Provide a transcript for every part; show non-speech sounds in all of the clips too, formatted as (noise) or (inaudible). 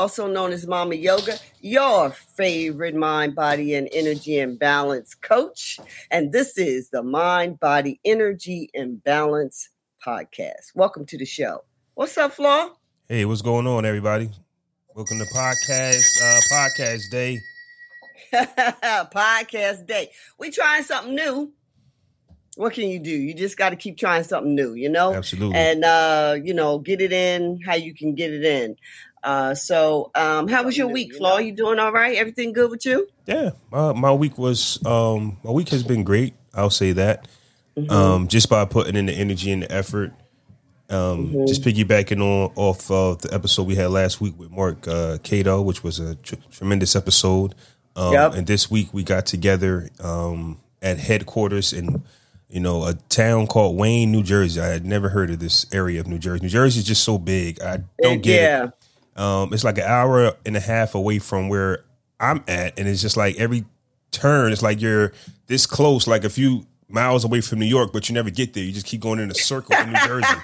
also known as Mama Yoga, your favorite mind, body, and energy and balance coach. And this is the Mind, Body, Energy, and Balance podcast. Welcome to the show. What's up, Flaw? Hey, what's going on, everybody? Welcome to podcast uh, podcast day. (laughs) podcast day. We trying something new what can you do? You just got to keep trying something new, you know? Absolutely. And, uh, you know, get it in how you can get it in. Uh, so, um, how was your week, Flaw? You doing all right? Everything good with you? Yeah, my, my week was, um, my week has been great. I'll say that. Mm-hmm. Um, just by putting in the energy and the effort. Um, mm-hmm. just piggybacking on off of the episode we had last week with Mark uh, Cato, which was a tr- tremendous episode. Um, yep. And this week we got together um, at headquarters in you know, a town called Wayne, New Jersey. I had never heard of this area of New Jersey. New Jersey is just so big. I don't get yeah. it. Um, it's like an hour and a half away from where I'm at, and it's just like every turn, it's like you're this close, like a few miles away from New York, but you never get there. You just keep going in a circle in New Jersey.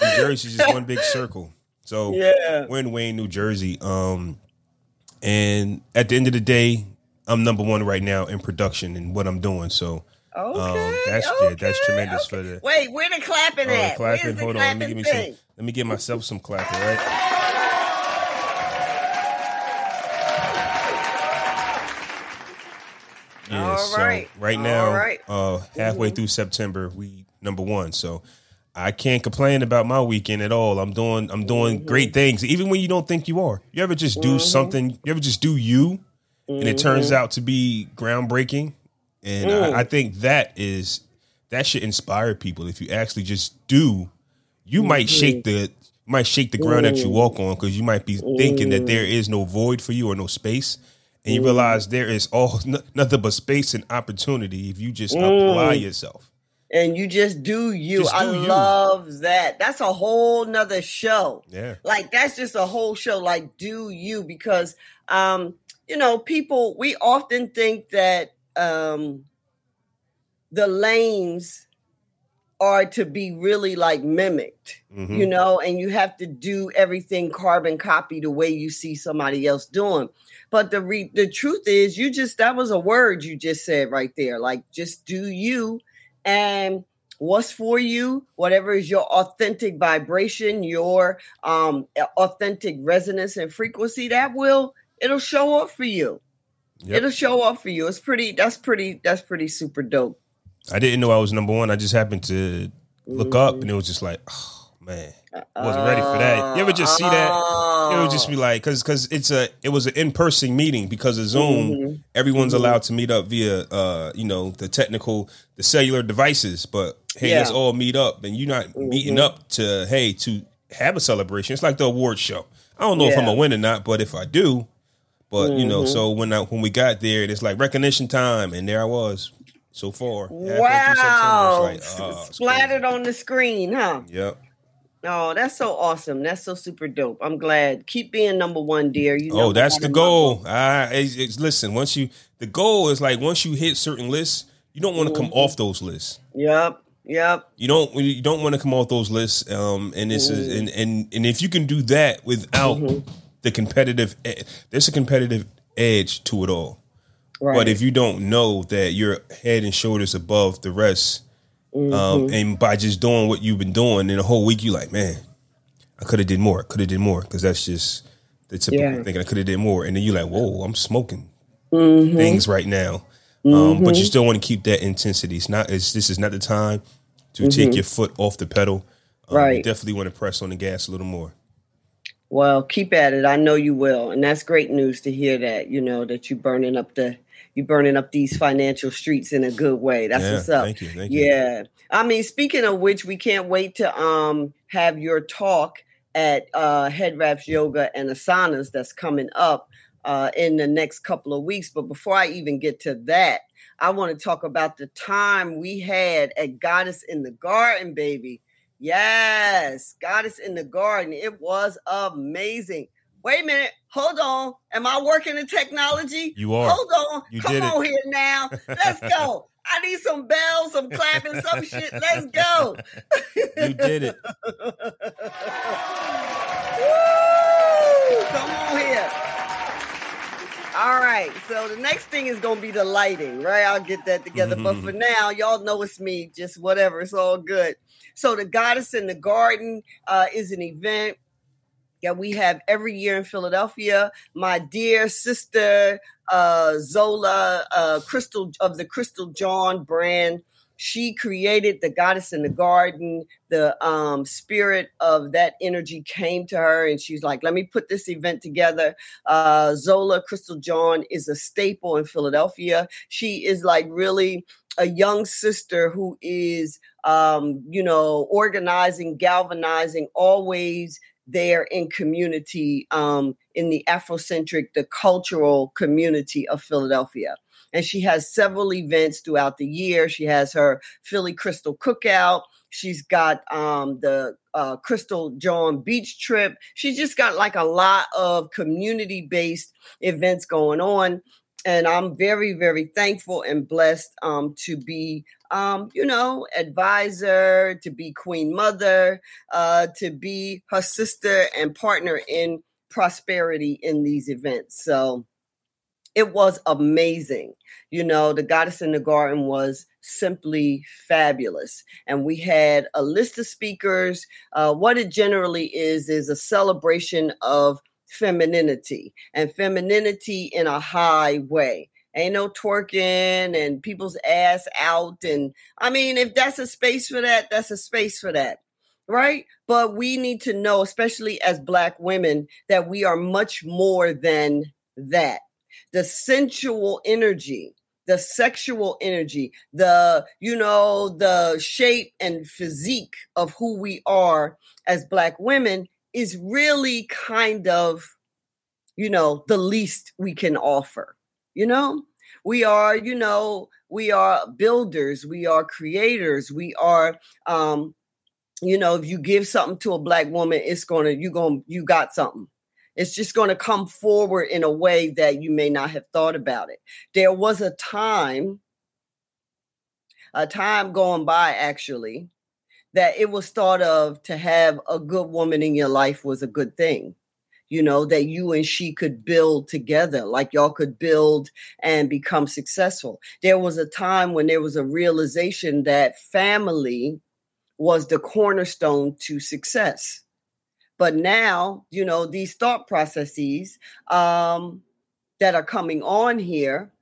New Jersey is just one big circle. So yeah. we're in Wayne, New Jersey. Um, and at the end of the day, I'm number one right now in production and what I'm doing. So Okay, um, that's okay, yeah, that's tremendous okay. for the. Wait, where the clapping uh, at? Clapping. Hold on, let me give me some. Let me give myself some clapping, right? Yeah, All so right. right now, right. uh halfway mm-hmm. through September, we number one. So I can't complain about my weekend at all. I'm doing I'm doing mm-hmm. great things, even when you don't think you are. You ever just do mm-hmm. something? You ever just do you, and it turns mm-hmm. out to be groundbreaking? And mm. I, I, think that is that should inspire people. If you actually just do, you mm-hmm. might shake the might shake the ground mm. that you walk on because you might be mm. thinking that there is no void for you or no space, and you mm. realize there is all (laughs) n- nothing but space and opportunity if you just apply mm. yourself. And you just do you. Just do I you. love that. That's a whole nother show. Yeah. Like that's just a whole show. Like do you because um, you know, people we often think that um, the lanes are to be really like mimicked, mm-hmm. you know, and you have to do everything carbon copy the way you see somebody else doing. But the re- the truth is, you just that was a word you just said right there. Like just do you, and what's for you, whatever is your authentic vibration, your um authentic resonance and frequency, that will it'll show up for you. Yep. It'll show up for you. It's pretty. That's pretty. That's pretty super dope. I didn't know I was number one. I just happened to look mm-hmm. up, and it was just like, oh (sighs) man, I wasn't uh, ready for that. You ever just see that? It would just be like, because because it's a it was an in person meeting because of Zoom. Mm-hmm. Everyone's mm-hmm. allowed to meet up via uh you know the technical the cellular devices, but hey, yeah. let's all meet up, and you're not mm-hmm. meeting up to hey to have a celebration. It's like the award show. I don't know yeah. if I'm gonna win or not, but if I do, but mm-hmm. you know, mm-hmm. so when I when we got there, it's like recognition time, and there I was so far. Wow! Like, oh, Splattered on the screen, huh? Yep. Oh, that's so awesome. That's so super dope. I'm glad. Keep being number one, dear. You know oh, that's the goal. Ah, it's, it's, listen. Once you, the goal is like once you hit certain lists, you don't want to mm-hmm. come off those lists. Yep. Yep. You don't you don't want to come off those lists. Um, and this mm-hmm. is and, and and if you can do that without mm-hmm the competitive there's a competitive edge to it all. Right. But if you don't know that you're head and shoulders above the rest, mm-hmm. um, and by just doing what you've been doing in a whole week, you like, man, I could have did more. I could have did more because that's just the typical yeah. thinking. I could have did more, and then you're like, whoa, I'm smoking mm-hmm. things right now. Mm-hmm. Um, but you mm-hmm. still want to keep that intensity. It's not. It's, this is not the time to take mm-hmm. your foot off the pedal. Um, right. You definitely want to press on the gas a little more. Well, keep at it. I know you will, and that's great news to hear that. You know that you're burning up the you burning up these financial streets in a good way. That's yeah, what's up. Thank you. Thank you. Yeah. I mean, speaking of which, we can't wait to um have your talk at uh Head Wraps Yoga and Asanas that's coming up uh in the next couple of weeks. But before I even get to that, I want to talk about the time we had at Goddess in the Garden, baby. Yes, Goddess in the Garden. It was amazing. Wait a minute. Hold on. Am I working in technology? You are. Hold on. You Come on it. here now. Let's go. (laughs) I need some bells, some clapping, some shit. Let's go. you did it. Woo! Come on here right. So the next thing is going to be the lighting, right? I'll get that together. Mm-hmm. But for now, y'all know it's me. Just whatever. It's all good. So the Goddess in the Garden uh, is an event that we have every year in Philadelphia. My dear sister uh, Zola uh, Crystal of the Crystal John brand. She created the goddess in the garden. The um, spirit of that energy came to her and she's like let me put this event together. Uh, zola crystal john is a staple in philadelphia. She is like really a young sister who is um, you know organizing galvanizing always there in community um, in the afrocentric the cultural community of philadelphia and she has several events throughout the year. She has her Philly Crystal Cookout. She's got um, the uh, Crystal John Beach trip. She's just got like a lot of community based events going on. And I'm very, very thankful and blessed um, to be, um, you know, advisor, to be queen mother, uh, to be her sister and partner in prosperity in these events. So, it was amazing. You know, the Goddess in the Garden was simply fabulous. And we had a list of speakers. Uh, what it generally is, is a celebration of femininity and femininity in a high way. Ain't no twerking and people's ass out. And I mean, if that's a space for that, that's a space for that right? But we need to know, especially as Black women, that we are much more than that the sensual energy the sexual energy the you know the shape and physique of who we are as black women is really kind of you know the least we can offer you know we are you know we are builders we are creators we are um you know if you give something to a black woman it's gonna you gonna you got something it's just to come forward in a way that you may not have thought about it. There was a time, a time going by actually, that it was thought of to have a good woman in your life was a good thing. You know, that you and she could build together, like y'all could build and become successful. There was a time when there was a realization that family was the cornerstone to success but now, you know, these thought processes um, that are coming on here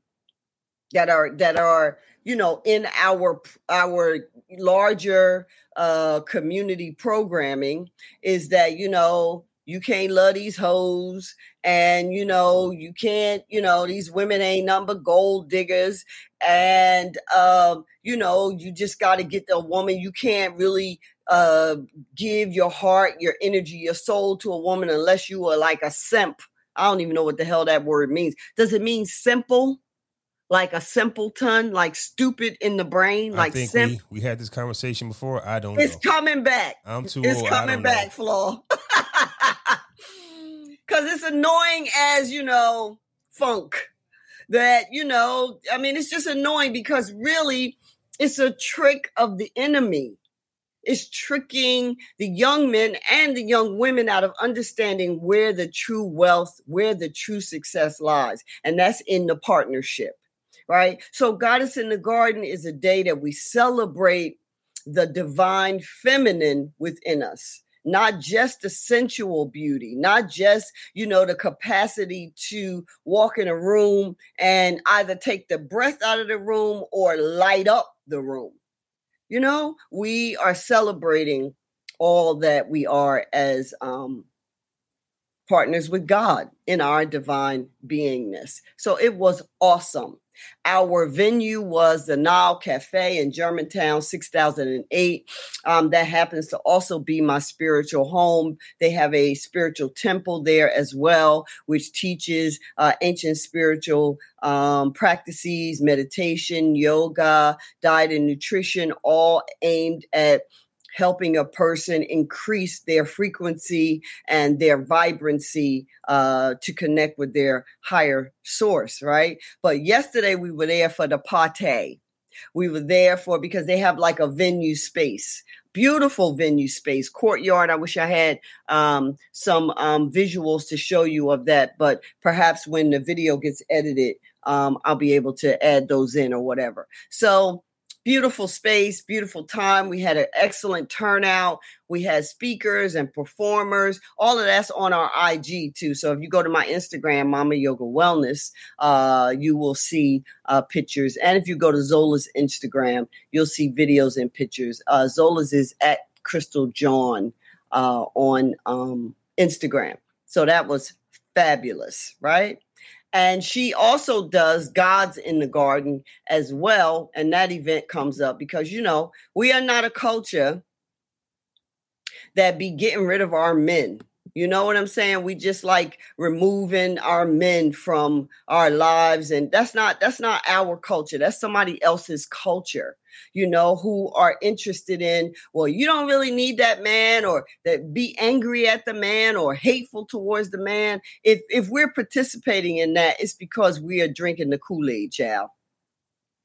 that are that are you know in our our larger uh community programming is that you know you can't love these hoes and you know you can't you know these women ain't number gold diggers and um you know you just got to get the woman you can't really uh, give your heart, your energy, your soul to a woman unless you are like a simp. I don't even know what the hell that word means. Does it mean simple? Like a simpleton, like stupid in the brain, like simp? We, we, had this conversation before. I don't it's know. coming back. I'm too it's old. coming back, Flaw. (laughs) Because it's annoying as, you know, funk. That, you know, I mean, it's just annoying because really it's a trick of the enemy is tricking the young men and the young women out of understanding where the true wealth, where the true success lies. And that's in the partnership, right? So, Goddess in the Garden is a day that we celebrate the divine feminine within us. Not just the sensual beauty, not just, you know, the capacity to walk in a room and either take the breath out of the room or light up the room. You know, we are celebrating all that we are as um, partners with God in our divine beingness. So it was awesome. Our venue was the Nile Cafe in Germantown, 6008. Um, that happens to also be my spiritual home. They have a spiritual temple there as well, which teaches uh, ancient spiritual um, practices, meditation, yoga, diet, and nutrition, all aimed at helping a person increase their frequency and their vibrancy uh, to connect with their higher source, right? But yesterday we were there for the party. We were there for because they have like a venue space beautiful venue space, courtyard. I wish I had um, some um, visuals to show you of that, but perhaps when the video gets edited, um, I'll be able to add those in or whatever. So beautiful space, beautiful time. We had an excellent turnout. We had speakers and performers. All of that's on our IG too. So if you go to my Instagram, Mama Yoga Wellness, uh, you will see uh, pictures. And if you go to Zola's Instagram, you'll see videos and pictures. Uh, Zola's is at Crystal John uh, on um, Instagram. So that was fabulous, right? And she also does Gods in the Garden as well. And that event comes up because, you know, we are not a culture that be getting rid of our men. You know what I'm saying? We just like removing our men from our lives and that's not that's not our culture. That's somebody else's culture. You know, who are interested in, well, you don't really need that man or that be angry at the man or hateful towards the man. If if we're participating in that, it's because we are drinking the Kool-Aid, child.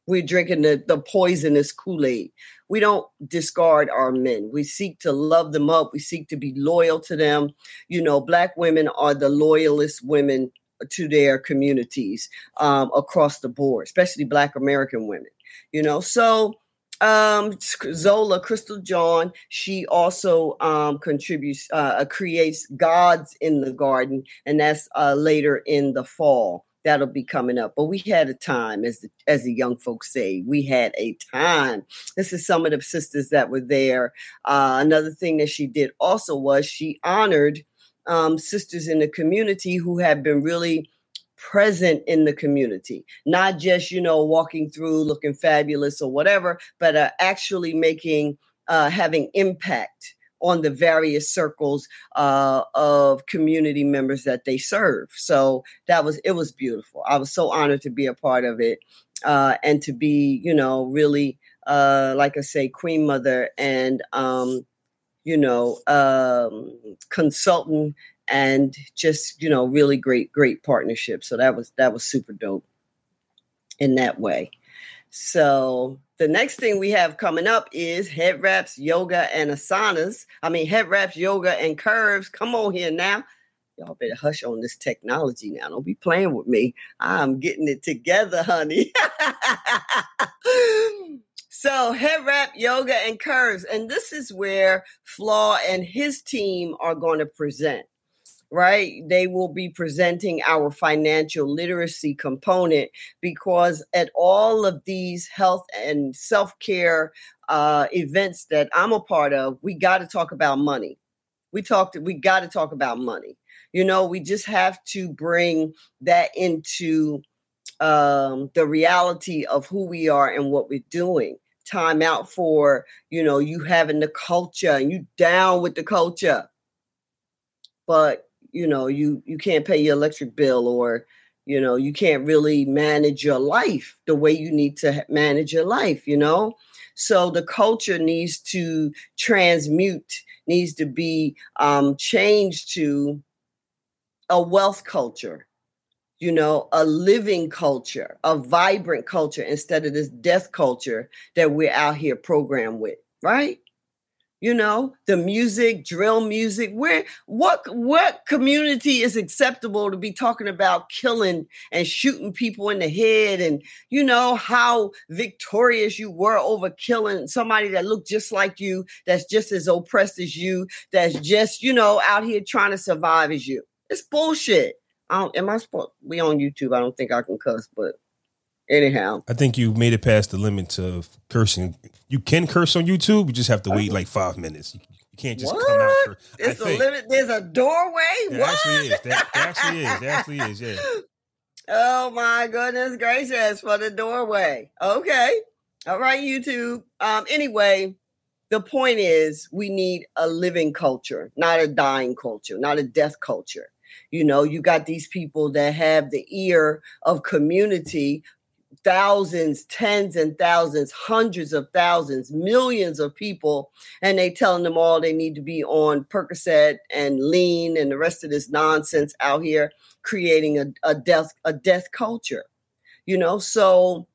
We're drinking the, the poisonous Kool-Aid. We don't discard our men. We seek to love them up. We seek to be loyal to them. You know, black women are the loyalist women to their communities um, across the board, especially black American women. You know, so um zola crystal john she also um contributes uh creates gods in the garden and that's uh later in the fall that'll be coming up. But we had a time, as the, as the young folks say, we had a time. This is some of the sisters that were there. Uh, another thing that she did also was she honored um, sisters in the community who have been really present in the community, not just you know walking through looking fabulous or whatever, but uh, actually making uh, having impact on the various circles uh, of community members that they serve. So that was it was beautiful. I was so honored to be a part of it uh, and to be, you know, really uh, like I say, queen mother and um, you know um, consultant and just you know really great great partnership. So that was that was super dope in that way. So the next thing we have coming up is head wraps, yoga, and asanas. I mean, head wraps, yoga, and curves. Come on here now. Y'all better hush on this technology now. Don't be playing with me. I'm getting it together, honey. (laughs) so, head wrap, yoga, and curves. And this is where Flaw and his team are going to present right? They will be presenting our financial literacy component because at all of these health and self care uh, events that I'm a part of, we got to talk about money. We talked, we got to talk about money. You know, we just have to bring that into um, the reality of who we are and what we're doing. Time out for, you know, you having the culture and you down with the culture. But you know you you can't pay your electric bill or you know you can't really manage your life the way you need to manage your life you know? So the culture needs to transmute needs to be um, changed to a wealth culture you know a living culture a vibrant culture instead of this death culture that we're out here programmed with right you know the music drill music where what what community is acceptable to be talking about killing and shooting people in the head and you know how victorious you were over killing somebody that looked just like you that's just as oppressed as you that's just you know out here trying to survive as you it's bullshit I don't, am I supposed we on YouTube? I don't think I can cuss, but anyhow. I think you made it past the limit of cursing. You can curse on YouTube, you just have to wait like five minutes. You, can't just what? come out. For, it's a limit. There's a doorway. What? actually is. There actually is. There actually is. Yeah. (laughs) Oh my goodness gracious for the doorway. Okay. All right, YouTube. Um, anyway, the point is we need a living culture, not a dying culture, not a death culture. You know, you got these people that have the ear of community thousands, tens and thousands, hundreds of thousands, millions of people, and they telling them all they need to be on Percocet and lean and the rest of this nonsense out here, creating a, a death a death culture. You know, so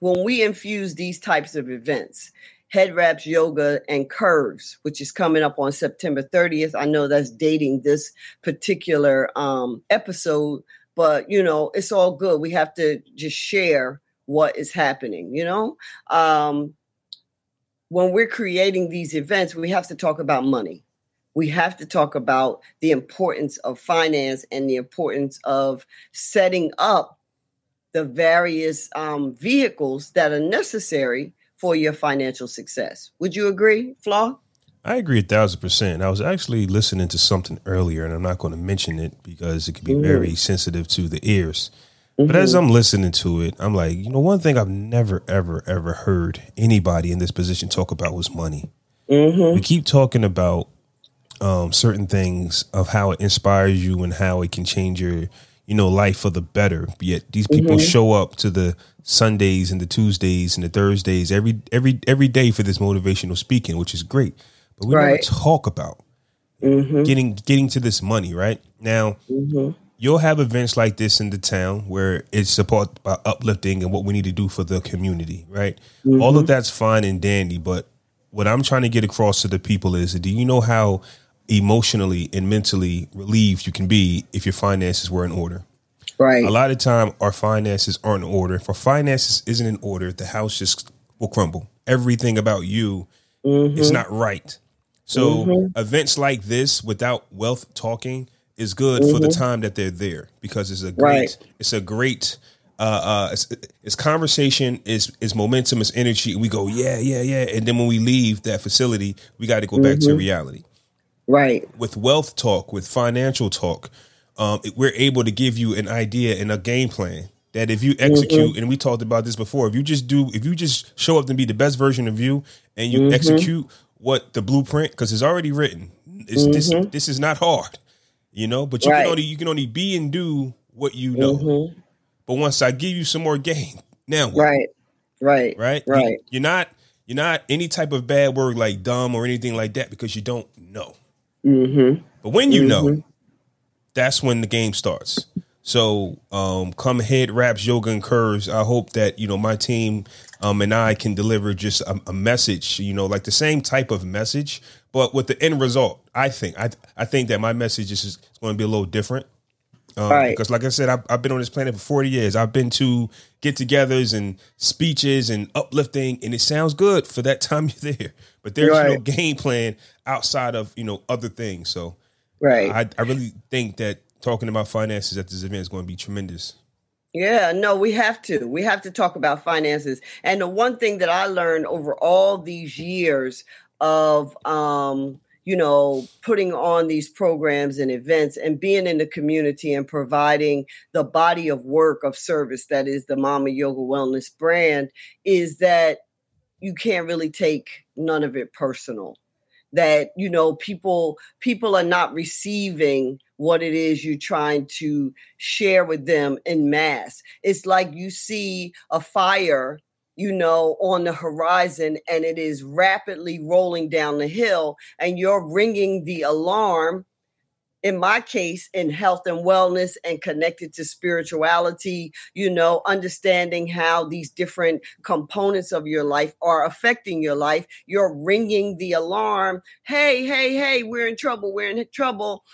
when we infuse these types of events, Head Wraps Yoga and Curves, which is coming up on September 30th. I know that's dating this particular um, episode, but you know, it's all good. We have to just share what is happening, you know? Um, when we're creating these events, we have to talk about money. We have to talk about the importance of finance and the importance of setting up the various um, vehicles that are necessary for your financial success. Would you agree, Flaw? I agree a thousand percent. I was actually listening to something earlier, and I'm not going to mention it because it could be mm-hmm. very sensitive to the ears. Mm-hmm. But as mm-hmm. I'm listening to it, I'm like, you know, one thing I've never, ever, ever heard anybody in this position talk about was money. Mm-hmm. We keep talking about um, certain things of how it inspires you and how it can change your you know, life for the better. Yet these people mm-hmm. show up to the Sundays and the Tuesdays and the Thursdays every every every day for this motivational speaking, which is great. But we right. never talk about mm-hmm. getting getting to this money right now. Mm-hmm. You'll have events like this in the town where it's about, about uplifting and what we need to do for the community, right? All of mm-hmm. that's fine and dandy, but what I'm trying to get across to the people is, do you know how emotionally and mentally relieved you can be if your finances were in order. Right. A lot of time our finances aren't in order. If our finances isn't in order, the house just will crumble. Everything about you mm-hmm. is not right. So mm-hmm. events like this without wealth talking is good mm-hmm. for the mm-hmm. time that they're there because it's a great right. it's a great uh, uh, it's, it's, conversation, is is momentum, is energy. We go, yeah, yeah, yeah, and then when we leave that facility, we got to go back to mm-hmm. reality. Right. With wealth talk, with financial talk, um, we're able to give you an idea and a game plan that if you execute, mm-hmm. and we talked about this before, if you just do, if you just show up and be the best version of you, and you mm-hmm. execute what the blueprint, because it's already written. It's, mm-hmm. This this is not hard, you know. But you right. can only you can only be and do what you know. Mm-hmm. But once I give you some more game, now what? right, right, right, right. You, you're not you're not any type of bad word like dumb or anything like that because you don't know. Mm-hmm. But when you mm-hmm. know, that's when the game starts. So um, come head wraps yoga and curves. I hope that you know my team um, and I can deliver just a, a, message. You know, like the same type of message, but with the end result. I think I I think that my message is, is going to be a little different. Um, right. Because, like I said, I've, I've, been on this planet for 40 years. I've been to get togethers and speeches and uplifting, and it sounds good for that (laughs) time you're there. But there's right. no game plan outside of, you know, other things. So, right. I, I really think that talking about finances at this event is going to be tremendous. Yeah, no, we have to. We have to talk about finances. And the one thing that I learned over all these years of, um, you know, putting on these programs and events and being in the community and providing the body of work of service that is the Mama Yoga Wellness brand is that you can't really take none of it personal. That, you know, people people are not receiving what it is you're trying to share with them in mass. It's like you see a fire you know, on the horizon and it is rapidly rolling down the hill, and you're ringing the alarm. In my case, in health and wellness and connected to spirituality, you know, understanding how these different components of your life are affecting your life, you're ringing the alarm. Hey, hey, hey, we're in trouble. We're in trouble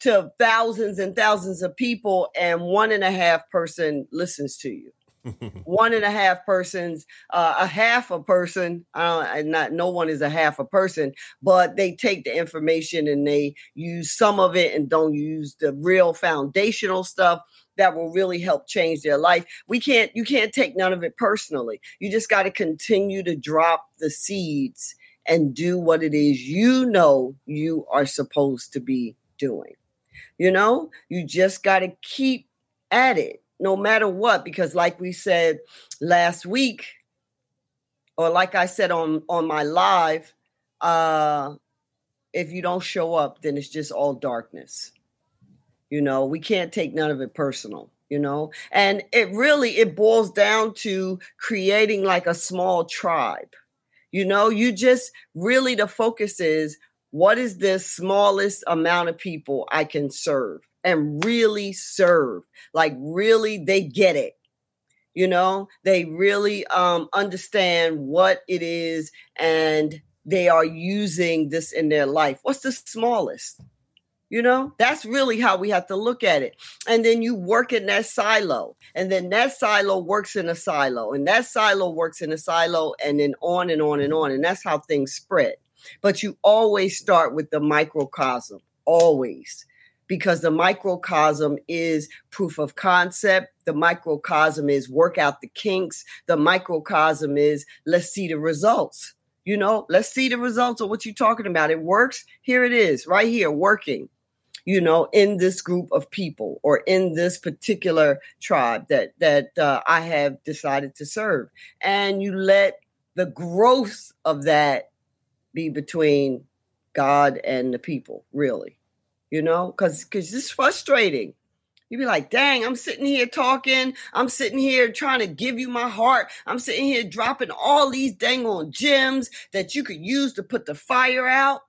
to thousands and thousands of people, and one and a half person listens to you (laughs) one and a half persons, uh, a half a person. Uh, not no one is a half a person, but they take the information and they use some of it and don't use the real foundational stuff that will really help change their life. We can't. You can't take none of it personally. You just got to continue to drop the seeds and do what it is you know you are supposed to be doing. You know, you just got to keep at it no matter what because like we said last week or like i said on on my live uh if you don't show up then it's just all darkness. You know we can't take none of it personal you know? And it really it boils down to creating like a small tribe. You know you just really the focus is what is the smallest amount of people i can serve and really serve. Like, really, they get it. You know, they really um, understand what it is and they are using this in their life. What's the smallest? You know, that's really how we have to look at it. And then you work in that silo, and then that silo works in a silo, and that silo works in a silo, and then on and on and on. And that's how things spread. But you always start with the microcosm, always, because the microcosm is proof of concept. The microcosm is work out the kinks. The microcosm is let's see the results. You know, let's see the results of what you're talking about. It works. Here it is, right here, working you know, in this group of people or in this particular tribe that that uh, I have decided to serve, and you let the growth of that be between God and the people, really, you know, because because it's frustrating. You'd be like, dang, I'm sitting here talking. I'm sitting here trying to give you my heart. I'm sitting here dropping all these dang on gems that you could use to put the fire out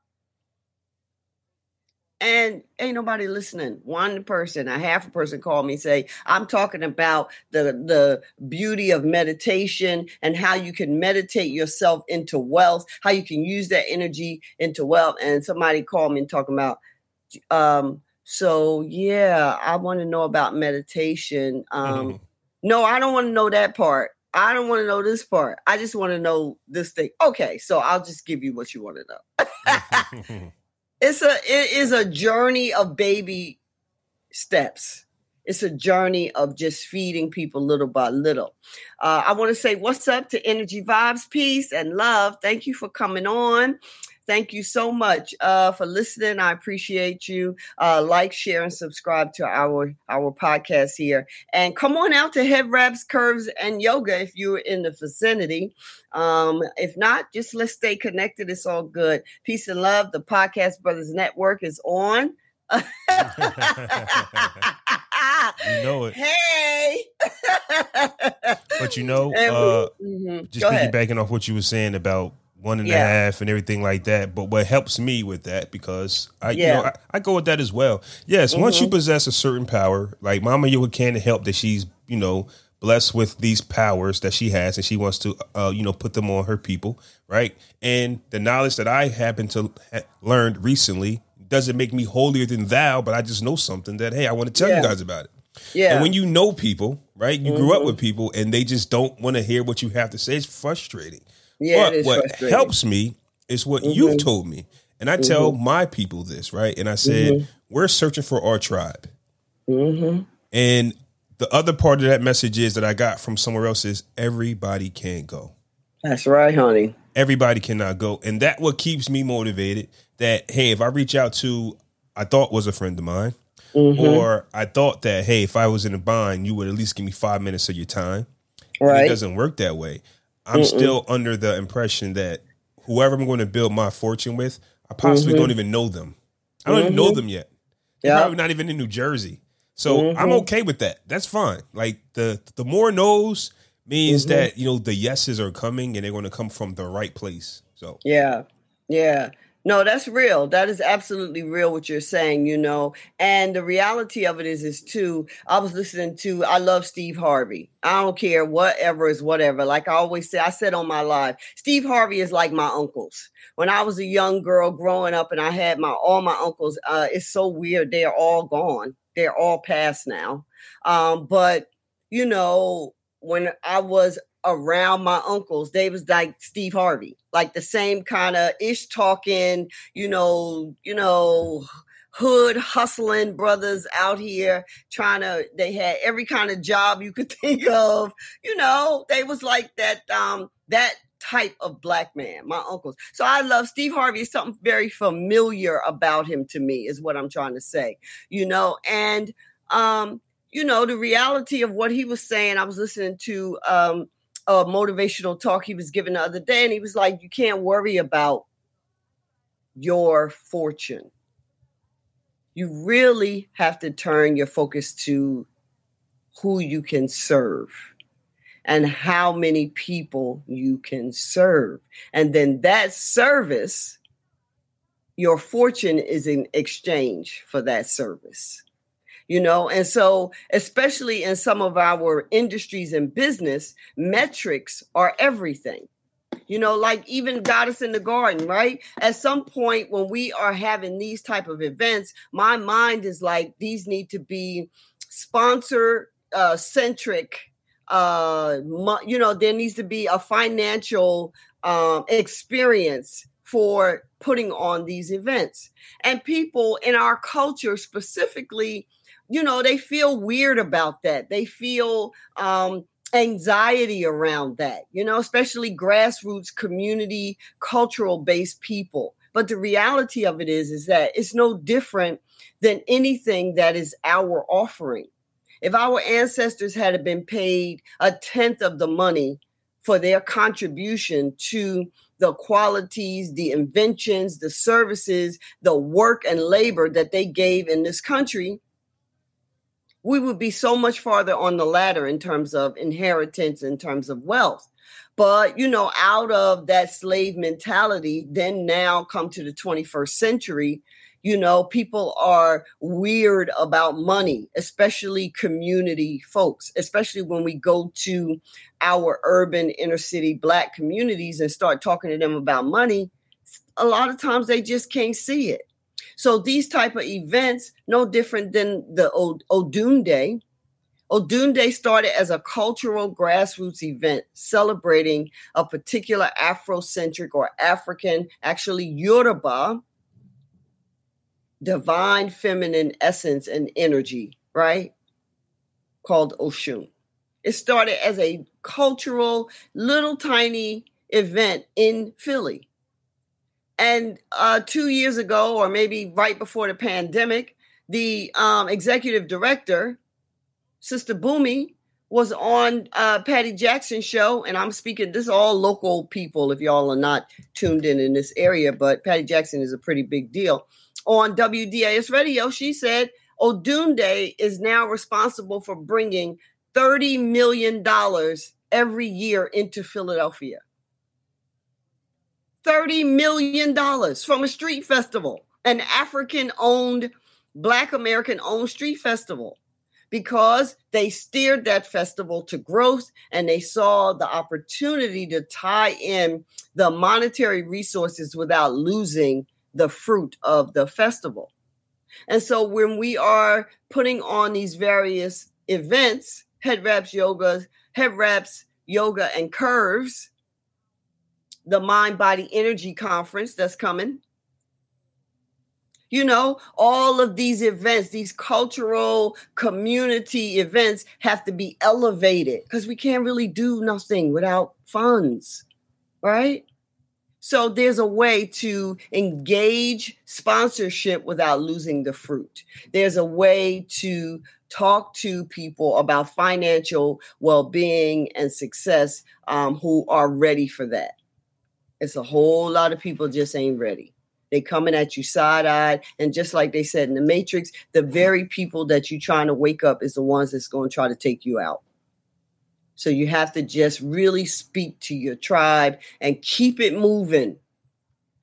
and ain't nobody listening. One person, a half a person called me say, I'm talking about the the beauty of meditation and how you can meditate yourself into wealth, how you can use that energy into wealth. And somebody called me and talking about um so yeah, I want to know about meditation. Um mm-hmm. no, I don't want to know that part. I don't want to know this part. I just want to know this thing. Okay, so I'll just give you what you want to know. (laughs) (laughs) (laughs) it's a it is a journey of baby steps. It's a journey of just feeding people little by little. Uh, i want to say what's up to energy vibes peace and love. Thank you for coming on Thank you so much uh, for listening. I appreciate you. Uh, like, share, and subscribe to our our podcast here. And come on out to Head Wraps, Curves, and Yoga if you're in the vicinity. Um, if not, just let's stay connected. It's all good. Peace and love. The Podcast Brothers Network is on. (laughs) you know it. Hey. but you know, (laughs) uh, mm-hmm. just Go piggybacking ahead. off what you were saying about one and yeah. a half and everything like that. But what helps me with that because I yeah. you know I, I, go with that as well. Yes, mm-hmm. once you mm-hmm. possess a certain power, like Mama Yoga can't help that she's you know blessed with these powers that she has and she wants to uh, you know put them on her people, right? And the knowledge that I happen to ha- learned recently doesn't make me holier than thou, but I just know something that hey, I want to tell yeah. you guys about it. Yeah. And when you know people, right? You mm-hmm. grew up mm-hmm. with people and they just don't want to hear what you have to say. It's frustrating. Yeah, but what helps me is what mm-hmm. you've told me. And I mm-hmm. tell my people this, right? And I said, mm-hmm. we're searching for our tribe. Mm-hmm. And the other part of that message is that I got from somewhere else is everybody can't go. That's right, honey. Everybody cannot go. And that what keeps me motivated that, hey, if I reach out to I thought was a friend of mine, mm-hmm. or I thought that, hey, if I was in a bind, you would at least give me five minutes of your time. Right. it doesn't work that way. I'm Mm-mm. still under the impression that whoever I'm going to build my fortune with, I possibly mm-hmm. don't even know them. I don't mm-hmm. even know mm-hmm. them yet. They're yeah. probably not even in New Jersey. So mm-hmm. I'm okay with that. That's fine. Like the the more knows means mm-hmm. that you know the yeses are coming and they're going to come from the right place. So yeah, yeah. No, that's real. That is absolutely real what you're saying, you know. And the reality of it is is too, I was listening to I love Steve Harvey. I don't care whatever is whatever. Like I always say, I said on my live, Steve Harvey is like my uncles. When I was a young girl growing up and I had my all my uncles, uh, it's so weird. They're all gone. They're all past now. Um, but you know, when I was around my uncles. They was like Steve Harvey, like the same kind of ish talking, you know, you know, hood hustling brothers out here trying to they had every kind of job you could (laughs) think of. You know, they was like that um that type of black man, my uncles. So I love Steve Harvey. Something very familiar about him to me is what I'm trying to say. You know, and um you know the reality of what he was saying i was listening to um a motivational talk he was giving the other day, and he was like, "You can't worry about your fortune. You really have to turn your focus to who you can serve." and how many people you can serve. And then that service, your fortune is in exchange for that service. You know and so especially in some of our industries and business metrics are everything. You know like even goddess in the garden right? At some point when we are having these type of events my mind is like these need to be sponsor uh centric uh you know there needs to be a financial um experience for putting on these events. And people in our culture specifically you know they feel weird about that they feel um anxiety around that, you know, especially grassroots community cultural based people. But the reality of it is is that it's no different than anything that is our offering. If our ancestors had been paid a tenth of the money for their contribution to the qualities, the inventions, the services, the work and labor that they gave in this country, we would be so much farther on the ladder in terms of inheritance, in terms of wealth. But, you know, out of that slave mentality, then now come to the 21st century, you know, people are weird about money, especially community folks, especially when we go to our urban inner city black communities and start talking to them about money. A lot of times they just can't see it. So these type of events, no different than the Odunde. Odun Day started as a cultural grassroots event celebrating a particular Afrocentric or African, actually Yoruba, divine feminine essence and energy, right? Called Oshun. It started as a cultural, little tiny event in Philly. And uh, two years ago, or maybe right before the pandemic, the um, executive director, Sister Bumi, was on uh, Patty Jackson's show, and I'm speaking. This is all local people. If y'all are not tuned in in this area, but Patty Jackson is a pretty big deal. On WDAS Radio, she said Odunde is now responsible for bringing thirty million dollars every year into Philadelphia. $30 million from a street festival, an African owned, Black American owned street festival, because they steered that festival to growth and they saw the opportunity to tie in the monetary resources without losing the fruit of the festival. And so when we are putting on these various events, head wraps yoga, head wraps yoga and curves, the Mind Body Energy Conference that's coming. You know, all of these events, these cultural community events have to be elevated because we can't really do nothing without funds, right? So there's a way to engage sponsorship without losing the fruit. There's a way to talk to people about financial well being and success um, who are ready for that. It's a whole lot of people just ain't ready. They coming at you side eyed, and just like they said in the Matrix, the very people that you're trying to wake up is the ones that's going to try to take you out. So you have to just really speak to your tribe and keep it moving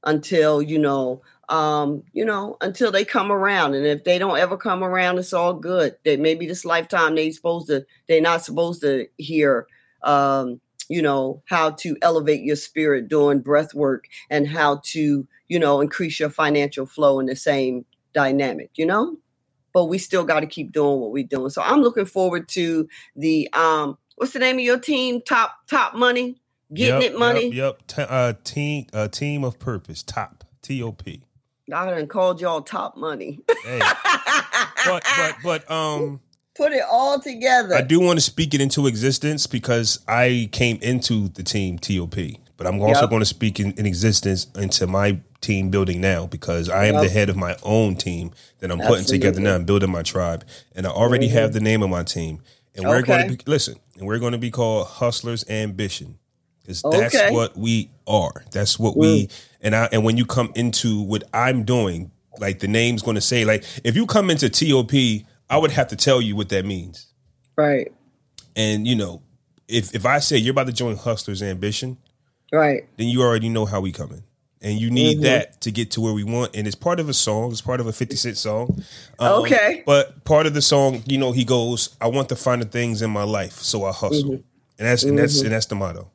until you know, um, you know, until they come around. And if they don't ever come around, it's all good. That maybe this lifetime they supposed to, they're not supposed to hear um, you know how to elevate your spirit doing breath work and how to you know increase your financial flow in the same dynamic you know? But we still got to keep doing what we're doing. So i'm looking forward to the um what's the name of your team? Top top money? Getting yep, it money? yep, yep. T- uh, team uh, team of purpose. Top top I done called y'all top money. hey. But but but um put it all together. I do want to speak it into existence because I came into the team TOP, but I'm also yep. going to speak in, in, existence into my team building now because I am yep. the head of my own team that I'm Absolutely. putting together now. I'm building my tribe, and I already mm-hmm. have the name of my team. And we're going to be listen, and we're going to be called Hustlers Ambition. Because that's okay. what we are. That's what mm. we and I and when you come into what I'm doing, like the name's going to say, like if you come into TOP I would have to tell you what that means. Right. And you know, if if I say you're about to join Hustlers Ambition, right, then you already know how we coming. And you need mm-hmm. that to get to where we want. And it's part of a song. It's part of a 50 Cent song. Um, okay. But part of the song, you know, he goes, I want to find the things in my life, so I hustle. Mm-hmm. And that's and that's mm-hmm. and that's the motto.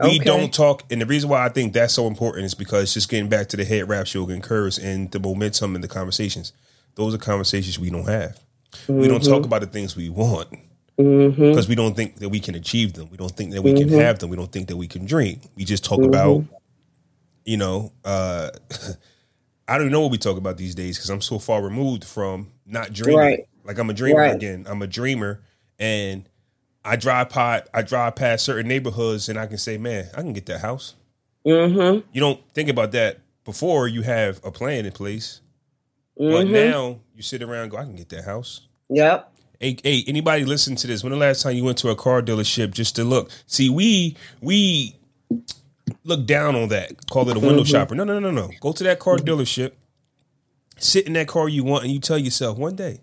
We okay. don't talk, and the reason why I think that's so important is because just getting back to the head wrap show and curves and the momentum and the conversations. Those are conversations we don't have. Mm-hmm. We don't talk mm-hmm. about the things we want because mm-hmm. we don't think that we can achieve them. We don't think that we mm-hmm. can have them. We don't think that we can dream. We just talk about, mm-hmm. you know, uh, (laughs) I don't know what we talk about these days because I'm so far removed from not dreaming. Right. Like I'm a dreamer right. again. I'm a dreamer, and I drive by, I drive past certain neighborhoods, and I can say, man, I can get that house. Mm-hmm. You don't think about that before you have a plan in place, but now you sit around go, I can get that house. Yep. Hey, hey, anybody listen to this? When the last time you went to a car dealership just to look? See, we we look down on that. Call it a window mm-hmm. shopper. No, no, no, no. Go to that car dealership, sit in that car you want, and you tell yourself one day.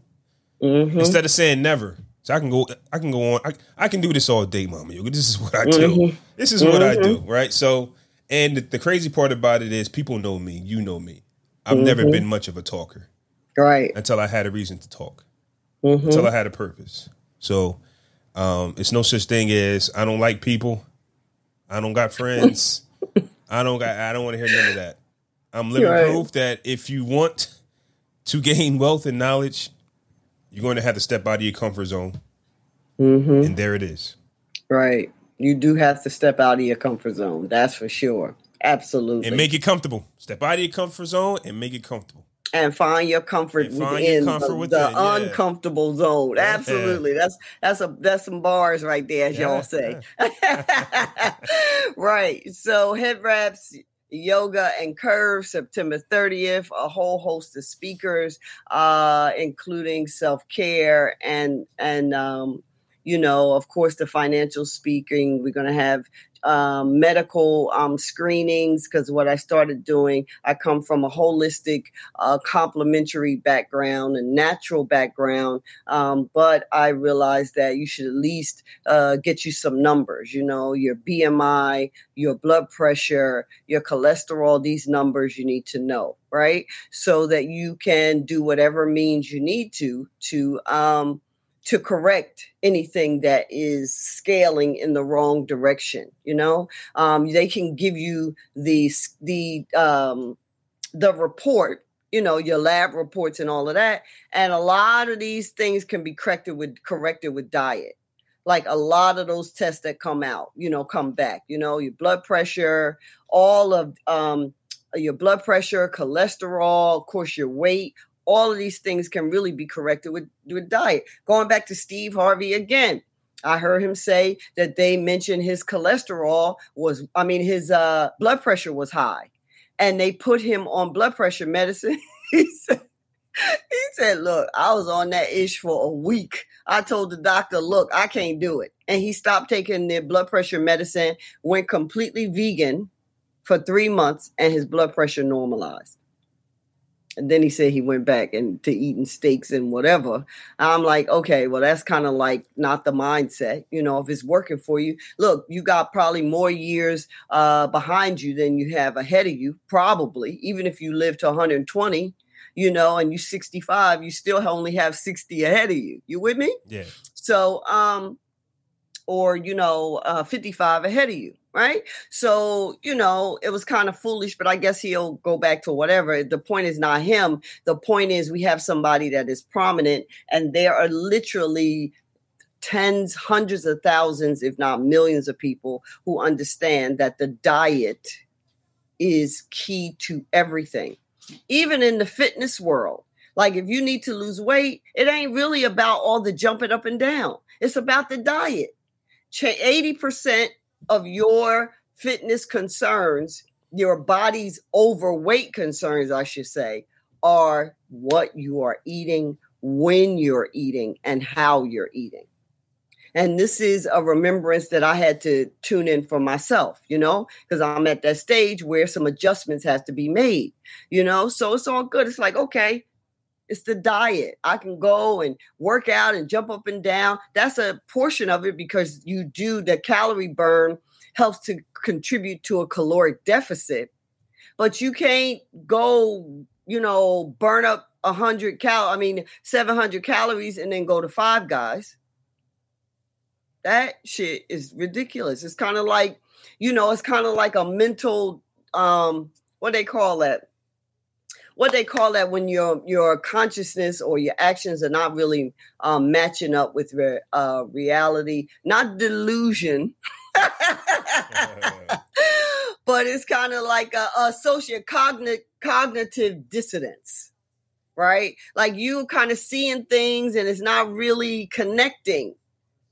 Mm-hmm. Instead of saying never. So I can go I can go on. I, I can do this all day, mama. This is what I do. Mm-hmm. This is what I do, mm-hmm. right? So and the, the, crazy part about it is people know me, you know me. I've never mm-hmm. been much of a talker. Right. Until I had a reason to talk mm-hmm. until I had a purpose. So um, it's no such thing as I don't like people. I don't got friends. (laughs) I don't got. I don't want to hear none of that. I'm living right. proof that if you want to gain wealth and knowledge, you're going to have to step out of your comfort zone. Mm-hmm. And there it is. Right. You do have to step out of your comfort zone. That's for sure. Absolutely. And make it comfortable. Step out of your comfort zone and make it comfortable and find your comfort find within your comfort the, within, the yeah. uncomfortable zone. Absolutely. Yeah. That's that's a that's some bars right there, as yeah. y'all say. (laughs) right. So head wraps yoga and curve september 30th a whole host of speakers uh including self-care and and um you know, of course, the financial speaking. We're going to have um, medical um, screenings because what I started doing, I come from a holistic, uh, complementary background and natural background. Um, but I realized that you should at least uh, get you some numbers, you know, your BMI, your blood pressure, your cholesterol, these numbers you need to know, right? So that you can do whatever means you need to to um, to correct anything that is scaling in the wrong direction you know? Um, they can give you the the um, the report you know your lab reports and all of that and a lot of these things can be corrected with corrected with diet. Like a lot of those tests that come out you know come back you know your blood pressure all of um, your blood pressure cholesterol of course your weight all of these things can really be corrected with, with diet. Going back to Steve Harvey again, I heard him say that they mentioned his cholesterol was, I mean, his uh, blood pressure was high, and they put him on blood pressure medicine. (laughs) he said, he said, Look, I was on that ish for a week. I told the doctor, Look, I can't do it. And he stopped taking the blood pressure medicine, went completely vegan for three months, and his blood pressure normalized. And then he said he went back and to eating steaks and whatever. I'm like, okay, well, that's kind of like not the mindset. You know, if it's working for you, look, you got probably more years uh, behind you than you have ahead of you, probably. Even if you live to 120, you know, and you're 65, you still only have 60 ahead of you. You with me? Yeah. So, um, or you know, uh, 55 ahead of you right? So, you know, it was kind of foolish, but I guess he'll go back to whatever. The point is not him. The point is we have somebody that is prominent, and there are literally tens, hundreds of thousands, if not millions of people who understand that the diet is key to everything, even in the fitness world. Like if you need to lose weight, it ain't really about all the jumping up and down. It's about the diet. 80% of your fitness concerns, your body's overweight concerns, I should say, are what you are eating, when you're eating, and how you're eating. And this is a remembrance that I had to tune in for myself, you know, because I'm at that stage where some adjustments have to be made, you know. So it's all good. It's like, okay, it's the diet. I can go and work out and jump up and down. That's a portion of it because you do the calorie burn helps to contribute to a caloric deficit. but you can't go, you know, burn up a hundred cal, I mean, 700 calories and then go to five guys. That shit is ridiculous. It's kind of like, you know, it's kind of like a mental, um, what they call that? What they call that when your your consciousness or your actions are not really um, matching up with re- uh, reality, not delusion, (laughs) (laughs) but it's kind of like a, a social cognitive cognitive dissonance, right? Like you kind of seeing things and it's not really connecting.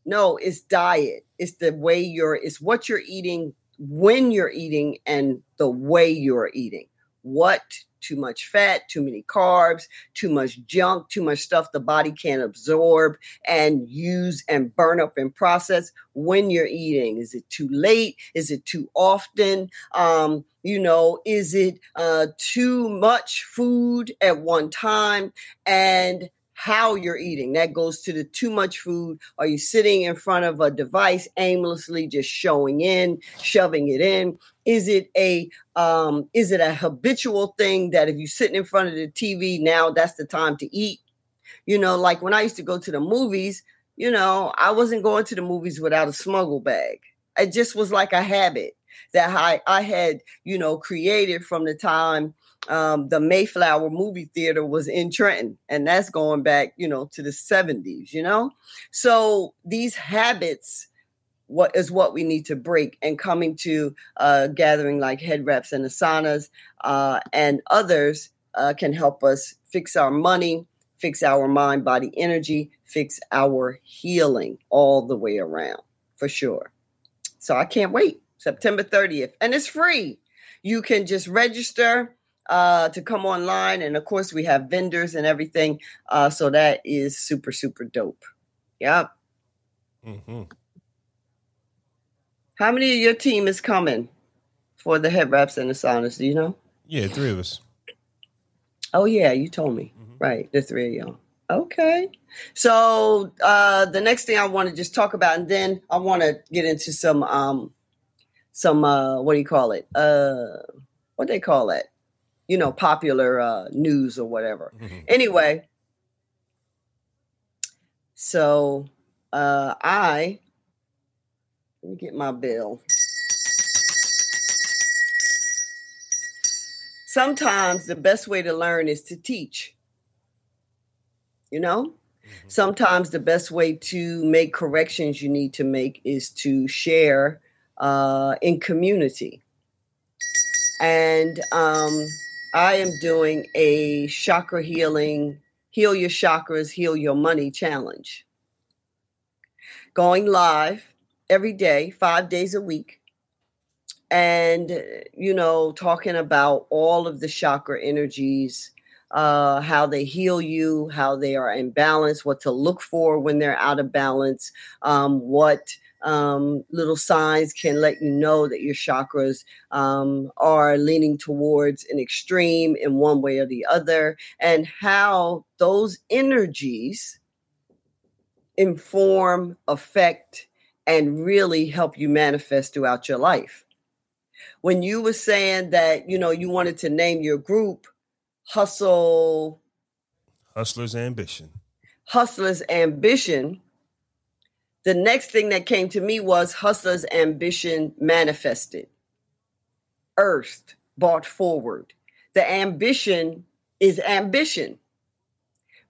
No, it's diet. It's the way you're. It's what you're eating, when you're eating, and the way you're eating. What too much fat, too many carbs, too much junk, too much stuff the body can't absorb and use and burn up and process when you're eating. Is it too late? Is it too often? Um, you know, is it uh, too much food at one time? And how you're eating. That goes to the too much food. Are you sitting in front of a device aimlessly just showing in, shoving it in? Is it a um, is it a habitual thing that if you're sitting in front of the TV now, that's the time to eat? You know, like when I used to go to the movies, you know, I wasn't going to the movies without a smuggle bag. It just was like a habit that I, I had, you know, created from the time um, the Mayflower movie theater was in Trenton, and that's going back, you know, to the 70s, you know? So these habits what is what we need to break and coming to a gathering like head wraps and asanas uh, and others uh, can help us fix our money fix our mind body energy fix our healing all the way around for sure. So i can't wait. September 30th and it's free. You can just register uh, to come online. And of course, we have vendors and everything. Uh, so that is super, super dope. Yep. Mm-hmm. How many of your team is coming for the head wraps and the saunas? Do you know? Yeah, three of us. Oh, yeah, you told me. Mm-hmm. Right, the three of y'all. Okay. So uh the next thing I want to just talk about, and then I want to get into some um some uh what do you call it? Uh what they call it? You know, popular uh, news or whatever. Mm-hmm. Anyway, so uh, I let me get my bill. Sometimes the best way to learn is to teach. You know, mm-hmm. sometimes the best way to make corrections you need to make is to share uh, in community. And um, I am doing a chakra healing, heal your chakras, heal your money challenge. Going live every day, five days a week. And, you know, talking about all of the chakra energies, uh, how they heal you, how they are in balance, what to look for when they're out of balance, um, what um, little signs can let you know that your chakras um, are leaning towards an extreme in one way or the other, and how those energies inform, affect, and really help you manifest throughout your life. When you were saying that, you know, you wanted to name your group Hustle Hustlers Ambition. Hustlers Ambition the next thing that came to me was Hustler's ambition manifested, earthed, brought forward. The ambition is ambition,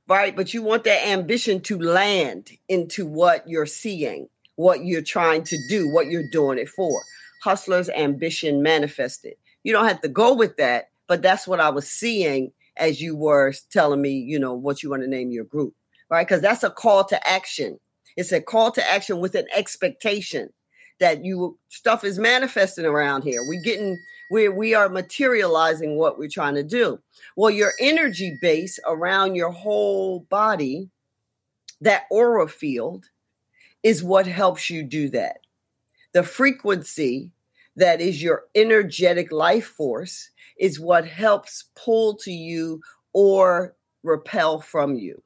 right? But you want that ambition to land into what you're seeing, what you're trying to do, what you're doing it for. Hustler's ambition manifested. You don't have to go with that, but that's what I was seeing as you were telling me, you know, what you want to name your group, right? Because that's a call to action it's a call to action with an expectation that you stuff is manifesting around here. We getting we we are materializing what we're trying to do. Well, your energy base around your whole body, that aura field, is what helps you do that. The frequency that is your energetic life force is what helps pull to you or repel from you.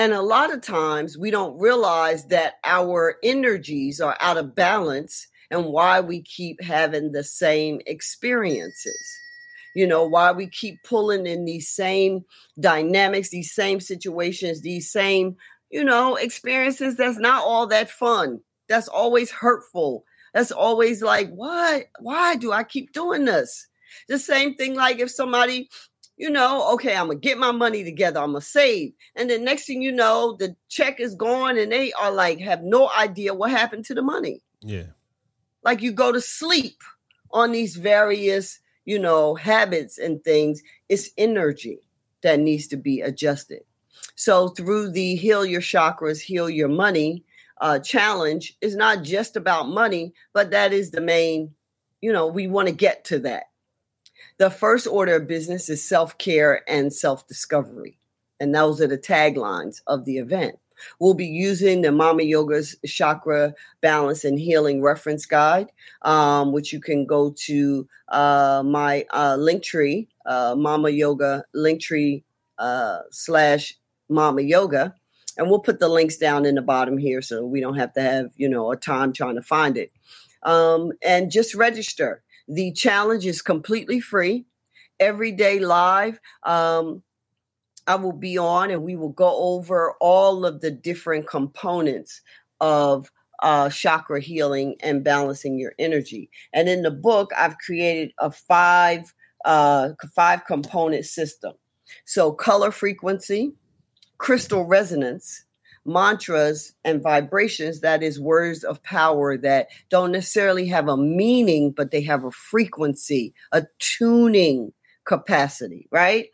And a lot of times we don't realize that our energies are out of balance and why we keep having the same experiences. You know, why we keep pulling in these same dynamics, these same situations, these same, you know, experiences that's not all that fun. That's always hurtful. That's always like, why? Why do I keep doing this? The same thing, like if somebody you know, okay, I'm gonna get my money together, I'm gonna save. And the next thing you know, the check is gone and they are like, have no idea what happened to the money. Yeah. Like you go to sleep on these various, you know, habits and things. It's energy that needs to be adjusted. So through the heal your chakras, heal your money uh, challenge is not just about money, but that is the main, you know, we want to get to that the first order of business is self care and self discovery. And those are the taglines of the event. We'll be using the Mama Yoga's Chakra Balance and Healing Reference Guide, um, which you can go to uh, my uh, Linktree, uh, Mama Yoga Linktree uh, slash Mama Yoga. And we'll put the links down in the bottom here so we don't have to have, you know, a time trying to find it. Um, and just register. The challenge is completely free. Every day live. Um, I will be on and we will go over all of the different components of uh, chakra healing and balancing your energy. And in the book, I've created a five uh, five component system. So color frequency, crystal resonance, mantras and vibrations that is words of power that don't necessarily have a meaning but they have a frequency a tuning capacity right?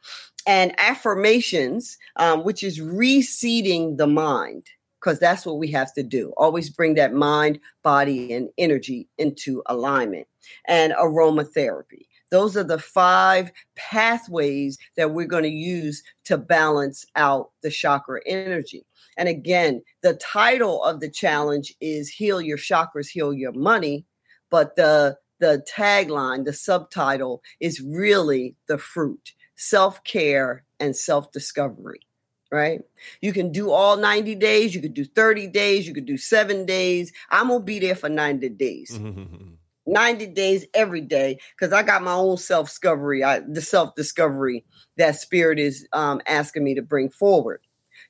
And affirmations um, which is reseeding the mind because that's what we have to do. Always bring that mind body and energy into alignment. And aromatherapy those are the five pathways that we're going to use to balance out the chakra energy and again, the title of the challenge is Heal Your Chakras, Heal Your Money. But the the tagline, the subtitle is really the fruit self care and self discovery, right? You can do all 90 days, you could do 30 days, you could do seven days. I'm gonna be there for 90 days. (laughs) 90 days every day because I got my own self discovery, the self discovery that spirit is um, asking me to bring forward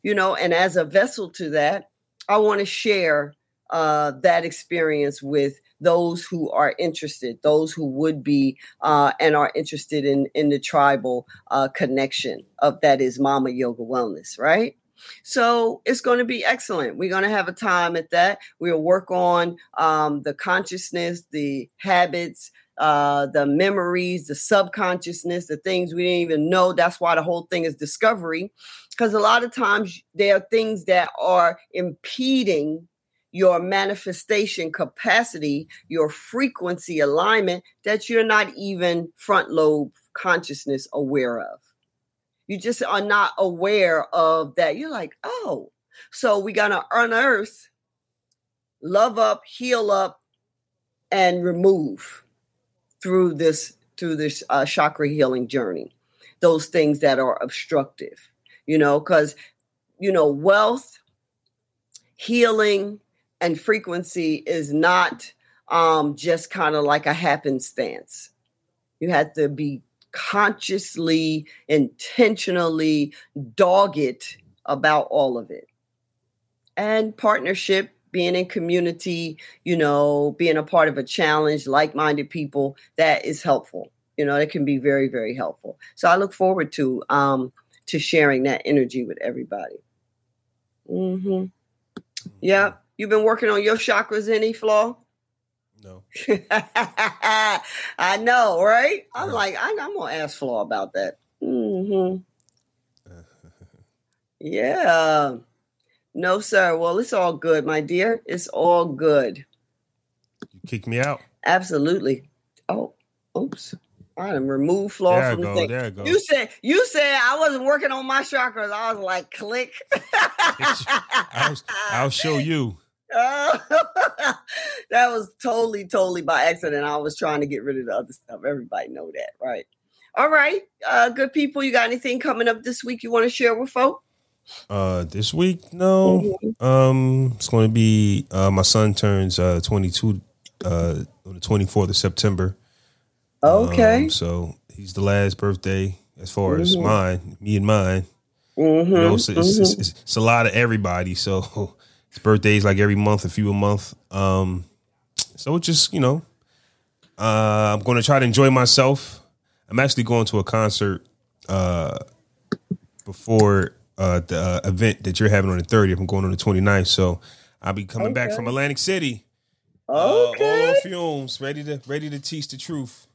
you know, and as a vessel to that, I want to share uh, that experience with those who are interested, those who would be uh, and are interested in in the tribal uh, connection of that is Mama Yoga Wellness, right? So it's going to be excellent. We're going to have a time at that. We'll work on um, the consciousness, the habits, uh, the memories, the subconsciousness, the things we didn't even know. That's why the whole thing is discovery. Because a lot of times there are things that are impeding your manifestation capacity, your frequency alignment that you're not even front lobe consciousness aware of. You just are not aware of that. You're like, oh, so we got to unearth, love up, heal up, and remove through this through this uh, chakra healing journey those things that are obstructive you know because you know wealth healing and frequency is not um, just kind of like a happenstance you have to be consciously intentionally dogged about all of it and partnership being in community, you know, being a part of a challenge, like minded people, that is helpful. You know, it can be very, very helpful. So I look forward to um, to sharing that energy with everybody. Mm-hmm. Yeah. You've been working on your chakras, any flaw? No. (laughs) I know, right? I'm like, I, am gonna ask Flaw about that. Mm-hmm. (laughs) yeah. No, sir. Well, it's all good, my dear. It's all good. You kicked me out. Absolutely. Oh, oops. I done removed flaw there from go, the thing. There go. You said you said I wasn't working on my chakras. I was like, click. I'll, I'll show you. Uh, (laughs) that was totally, totally by accident. I was trying to get rid of the other stuff. Everybody know that, right? All right, uh, good people. You got anything coming up this week you want to share with folks? Uh, this week, no. Mm-hmm. Um, it's going to be uh, my son turns uh 22 uh, on the 24th of September. Okay. Um, so he's the last birthday as far as mine, me and mine. You know, it's, it's, it's, it's, it's a lot of everybody. (laughs) So his birthday's like every month, a few a month. Um, so it's just you know, uh, I'm going to try to enjoy myself. I'm actually going to a concert uh, before uh, the uh, event that you're having on the 30th. I'm going on the 29th, so I'll be coming back from Atlantic City. Uh, all Okay. fumes, ready to ready to teach the truth.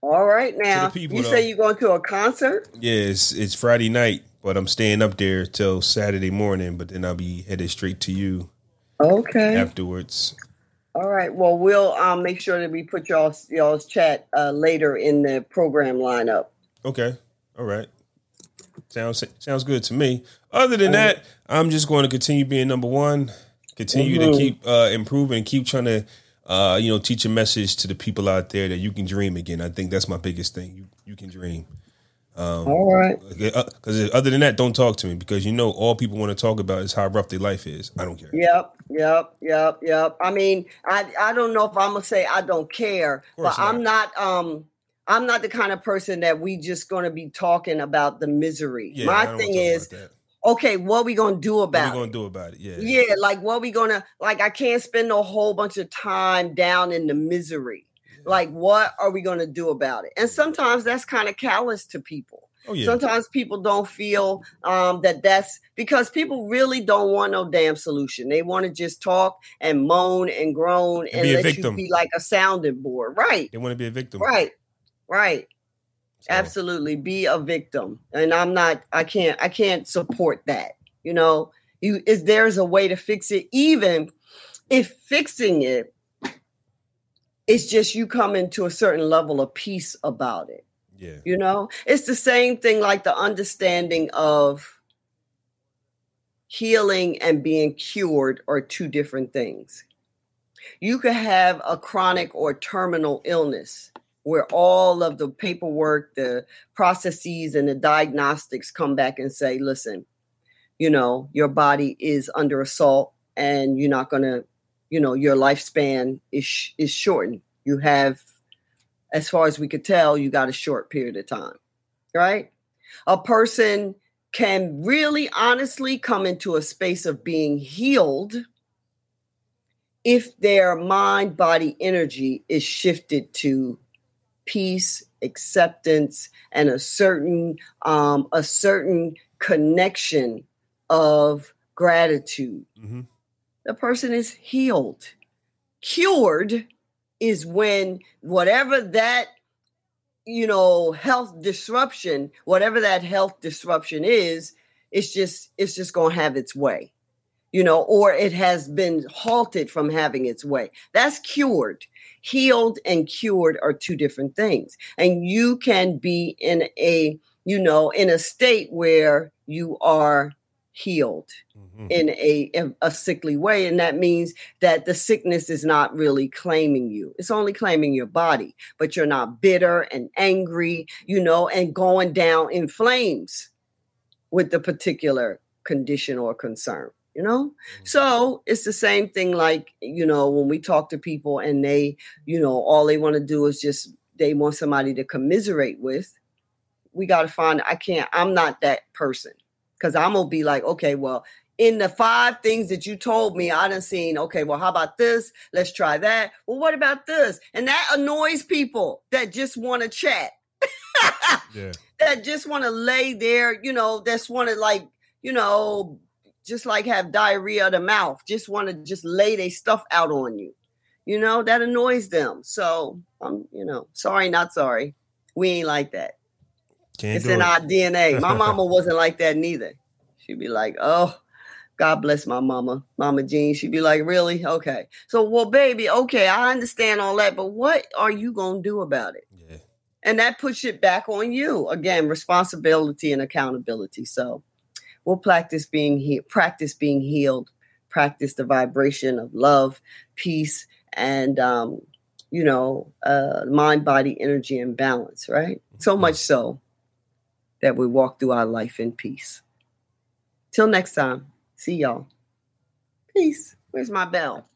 All right now. people, you though. say you're going to a concert? Yeah, it's, it's Friday night, but I'm staying up there till Saturday morning. But then I'll be headed straight to you Okay. afterwards. All right. Well, we'll um, make sure that we put y'all's y'all's chat uh, later in the program lineup. Okay, all right. Sounds sounds good to me. Other than that, I'm just going to continue being number one. Continue to keep uh, improving, keep trying to, uh, you know, teach a message to the people out there that you can dream again. I think that's my biggest thing. You you can dream. All right. Because other than that, don't talk to me because you know all people want to talk about is how rough their life is. I don't care. Yep. Yep. Yep. Yep. I mean, I I don't know if I'm gonna say I don't care, but I'm not um I'm not the kind of person that we just gonna be talking about the misery. Yeah, My thing is, okay, what we gonna do what about are we gonna do about it? Yeah, Yeah, like what we gonna like? I can't spend a whole bunch of time down in the misery. Like, what are we gonna do about it? And sometimes that's kind of callous to people. Oh yeah. Sometimes people don't feel um, that that's because people really don't want no damn solution. They want to just talk and moan and groan and be a let you be like a sounding board. Right, they want to be a victim. right, right. So, Absolutely, be a victim. And I'm not. I can't. I can't support that. You know, you is there's a way to fix it, even if fixing it is just you coming to a certain level of peace about it. Yeah. You know, it's the same thing like the understanding of healing and being cured are two different things. You could have a chronic or terminal illness where all of the paperwork, the processes, and the diagnostics come back and say, listen, you know, your body is under assault and you're not going to, you know, your lifespan is, sh- is shortened. You have as far as we could tell, you got a short period of time, right? A person can really honestly come into a space of being healed if their mind body energy is shifted to peace acceptance and a certain um, a certain connection of gratitude hmm the person is healed. Cured is when whatever that you know health disruption whatever that health disruption is it's just it's just going to have its way you know or it has been halted from having its way. That's cured. Healed and cured are two different things. And you can be in a you know in a state where you are healed hmm in a in a sickly way and that means that the sickness is not really claiming you. It's only claiming your body but you're not bitter and angry you know and going down in flames with the particular condition or concern you know? So it's the same thing like you know when we talk to people and they you know all they want to do is just they want somebody to commiserate with we got to find i can't i'm not that person because i'm gonna be like okay well in the five things that you told me, I done seen, okay, well, how about this? Let's try that. Well, what about this? And that annoys people that just want to chat, (laughs) Yeah. that just want to lay there, you know, that's want to like, you know, just like have diarrhea of the mouth, just want to just lay their stuff out on you. You know, that annoys them. So I'm, you know, sorry, not sorry. We ain't like that. Can't it's in it. our DNA. My (laughs) mama wasn't like that neither. She'd be like, "Oh, God bless my mama, Mama Jean." She'd be like, "Really? Okay." So, well, baby, okay, I understand all that, but what are you gonna do about it? yeah. And that puts it back on you again, responsibility and accountability. So, we'll practice being he- practice being healed, practice the vibration of love, peace, and um, you know, uh, mind, body, energy, and balance. Right. So much so that we walk through our life in peace. Till next time, see y'all. Peace. Where's my bell?